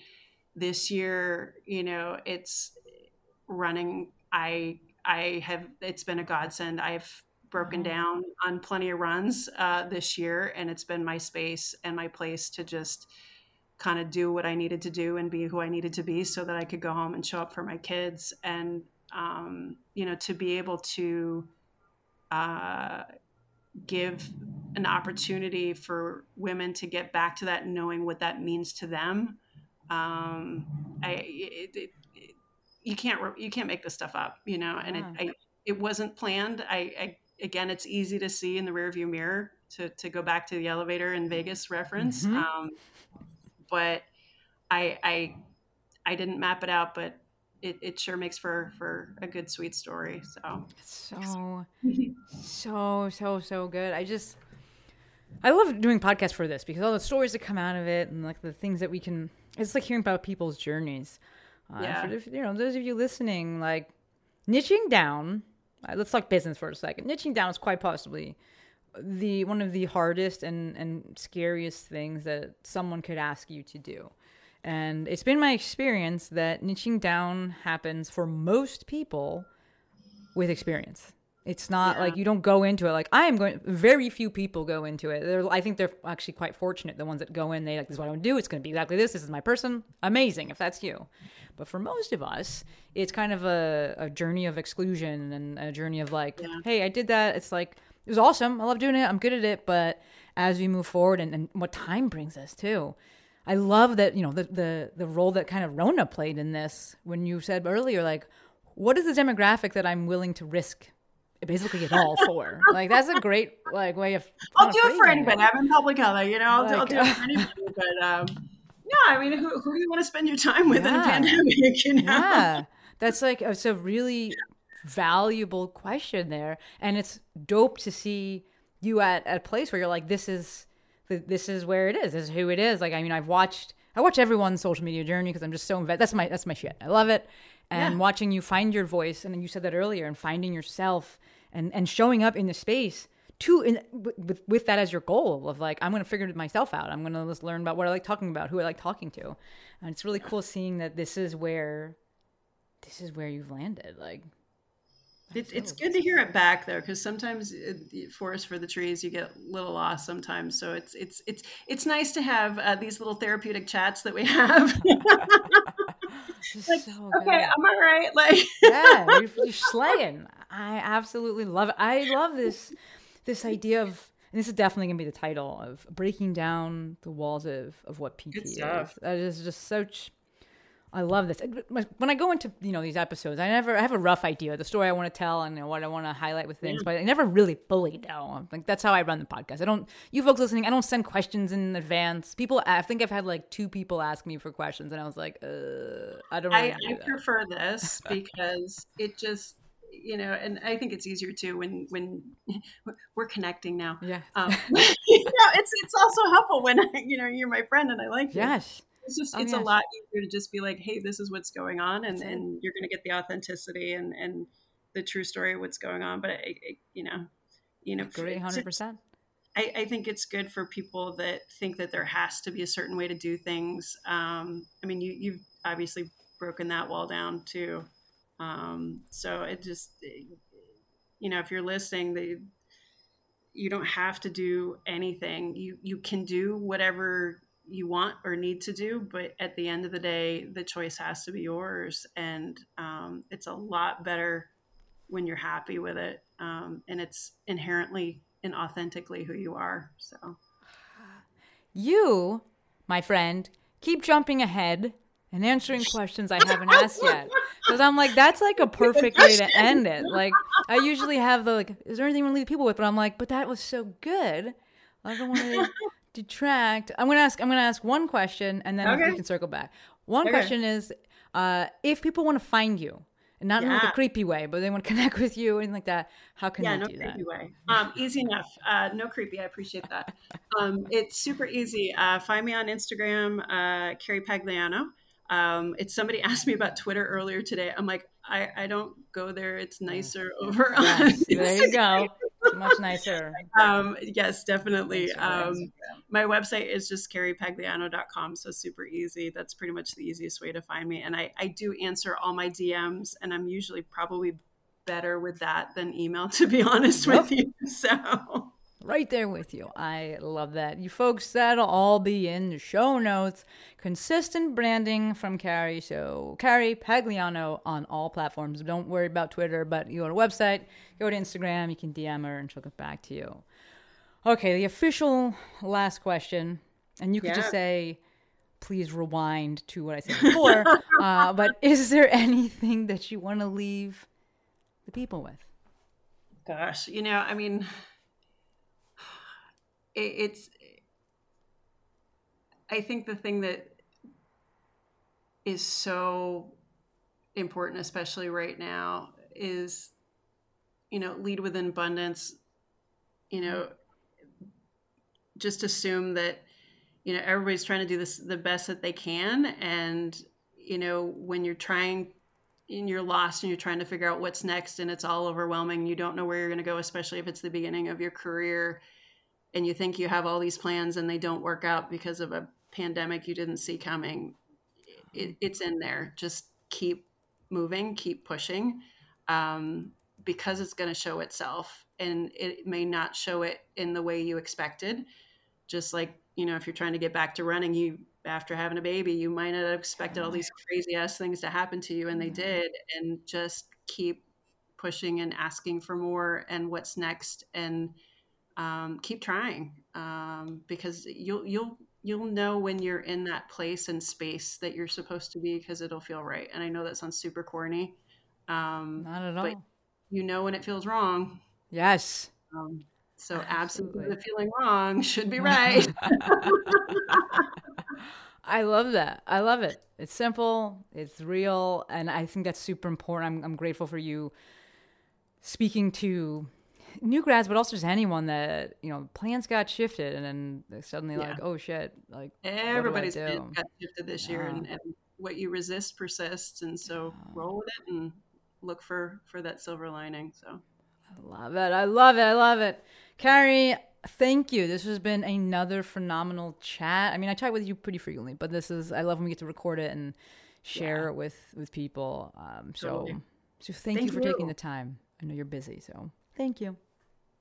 this year you know it's running i i have it's been a godsend. I've broken down on plenty of runs uh, this year, and it's been my space and my place to just kind of do what I needed to do and be who I needed to be, so that I could go home and show up for my kids, and um, you know, to be able to uh, give an opportunity for women to get back to that, knowing what that means to them. Um, I it, it, it, you can't you can't make this stuff up, you know, and Yeah. it I, it wasn't planned. I, I again, it's easy to see in the rearview mirror to to go back to the elevator in Vegas reference, Mhm. um, but I I I didn't map it out, but it, it sure makes for for a good sweet story. So So, [LAUGHS] so, so, so good. I just, I love doing podcasts for this because all the stories that come out of it and like the things that we can, it's like hearing about people's journeys. Uh, Yeah. For, you know, those of you listening, like niching down, uh, let's talk business for a second. Niching down is quite possibly the one of the hardest and, and scariest things that someone could ask you to do. And it's been my experience that niching down happens for most people with experience. It's not Yeah. like you don't go into it like I am going. Very few people go into it. They're, I think they're actually quite fortunate. The ones that go in, they like this is what I want to do. It's going to be exactly this. This is my person. Amazing if that's you. But for most of us, it's kind of a, a journey of exclusion and a journey of like, hey, I did that. It's like it was awesome. I love doing it. I'm good at it. But as we move forward and, and what time brings us too. I love that you know the, the the role that kind of Rona played in this when you said earlier like what is the demographic that I'm willing to risk basically it all for [LAUGHS] like that's a great like way of I'll do it for anybody. I'm in public health, you know. I'll, I'll do it for [LAUGHS] anybody. But um, yeah, I mean, who, who do you want to spend your time with in a pandemic? [LAUGHS] You know? yeah that's like it's a really valuable question there and it's dope to see you at, at a place where you're like this is th- this is where it is this is who it is. Like i mean i've watched i watch everyone's social media journey because i'm just so invested that's my that's my shit. I love it. And Yeah. watching you find your voice and then you said that earlier and finding yourself and and showing up in the space to in, with, with that as your goal of like i'm going to figure myself out. I'm going to just learn about what i like talking about who i like talking to. And it's really cool seeing that this is where this is where you've landed. Like It, it's good to hear it back though, because sometimes it, forest for the trees, you get a little lost sometimes. So it's it's it's it's nice to have uh, these little therapeutic chats that we have. [LAUGHS] Like, so okay, am all right. [LAUGHS] Like, yeah, you're, you're slaying. I absolutely love it. I love this this idea of and this is definitely gonna be the title of breaking down the walls of of what PT is. That is just such. I love this. When I go into you know these episodes, I never I have a rough idea of the story I want to tell and what I want to highlight with things, but I never really fully know. Like that's how I run the podcast. I don't. You folks listening, I don't send questions in advance. People, I think I've had like two people ask me for questions, and I was like, uh, I don't. Really I, do I prefer this [LAUGHS] because it just you know, and I think it's easier too when when [LAUGHS] we're connecting now. Yeah. Um, [LAUGHS] you know, it's it's also helpful when you know you're my friend and I like you. Yes. It's just Oh, it's yes. a lot easier to just be like, hey, this is what's going on, and and you're going to get the authenticity and and the true story of what's going on. But I, I you know, you know, Agree, hundred percent. I, I think it's good for people that think that there has to be a certain way to do things. Um, I mean, you you've obviously broken that wall down too. Um, so it just, you know, if you're listening, they, you don't have to do anything. You you can do whatever you want or need to do, but at the end of the day, the choice has to be yours, and um, it's a lot better when you're happy with it, um, and it's inherently and authentically who you are. So You, my friend, keep jumping ahead and answering questions I haven't asked yet. [LAUGHS] Because I'm like, that's like a perfect way to end it. Like, I usually have the like, is there anything you want to leave people with? But I'm like, but that was so good. I don't want to detract. I'm gonna ask. I'm gonna ask one question, and then Okay. we can circle back. One Okay. question is, uh, if people want to find you, and not in like a creepy way, but they want to [LAUGHS] connect with you and like that, how can yeah, they no do that? creepy way. Um, easy enough. Uh, no creepy. I appreciate that. Um, it's super easy. Uh, find me on Instagram, uh, Carrie Pagliano. Um, it's somebody [LAUGHS] asked me about Twitter earlier today. I'm like, I, I don't go there. It's nicer over on Yes, there you go. Much nicer. [LAUGHS] Um, yes, definitely. Um, my website is just carriepagliano.com. So super easy. That's pretty much the easiest way to find me. And I, I do answer all my DMs and I'm usually probably better with that than email, [LAUGHS] to be honest Yep. with you. [LAUGHS] So, Right there with you. I love that. You folks, that'll all be in the show notes. Consistent branding from Carrie. So, Carrie Pagliano on all platforms. Don't worry about Twitter, but you go to website, go to Instagram, you can DM her and she'll get back to you. Okay, the official last question. And you could just say, please rewind to what I said before. [LAUGHS] uh, but is there anything that you want to leave the people with? gosh, you know, I mean, it's, I think the thing that is so important, especially right now, is, you know, lead with abundance. You know, just assume that, you know, everybody's trying to do this the best that they can. And, you know, when you're trying and you're lost and you're trying to figure out what's next and it's all overwhelming, you don't know where you're going to go, especially if it's the beginning of your career and you think you have all these plans and they don't work out because of a pandemic you didn't see coming it, it's in there. Just keep moving keep pushing um, because it's going to show itself and it may not show it in the way you expected. Just like you know if you're trying to get back to running you after having a baby you might not have expected all these crazy ass things to happen to you and they did and just keep pushing and asking for more and what's next and um, keep trying um, because you'll you'll you'll know when you're in that place and space that you're supposed to be because it'll feel right. And I know that sounds super corny, um, Not at all. but you know when it feels wrong. yes. Um, so absent Absolutely. the feeling wrong should be right. [LAUGHS] I love that. I love it. It's simple, it's real, and I think that's super important. I'm, I'm grateful for you speaking to new grads, but also just anyone that, you know, plans got shifted and then they're suddenly Yeah. like, oh shit, like, Everybody's do do? got shifted this year, and, and what you resist persists. And so roll with it and look for for that silver lining. So. I love it. I love it. I love it. Carrie, thank you. This has been another phenomenal chat. I mean, I chat with you pretty frequently, but this is I love when we get to record it and share it with with people. Um, so Totally. so thank, Thank you for taking the time. I know you're busy, so thank you.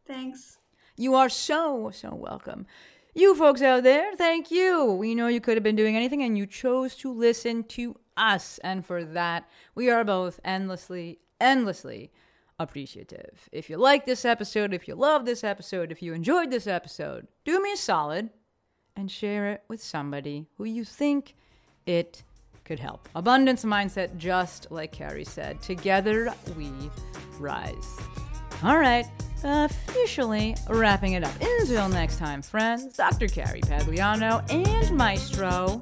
Thanks. You are so, so welcome. You folks out there, thank you. We know you could have been doing anything and you chose to listen to us. And for that, we are both endlessly, endlessly appreciative. If you like this episode, if you love this episode, if you enjoyed this episode, do me a solid and share it with somebody who you think it could help. Abundance mindset, just like Carrie said. Together we rise. All right, officially wrapping it up. Until next time, friends, Dr. Carrie Pagliano and Maestro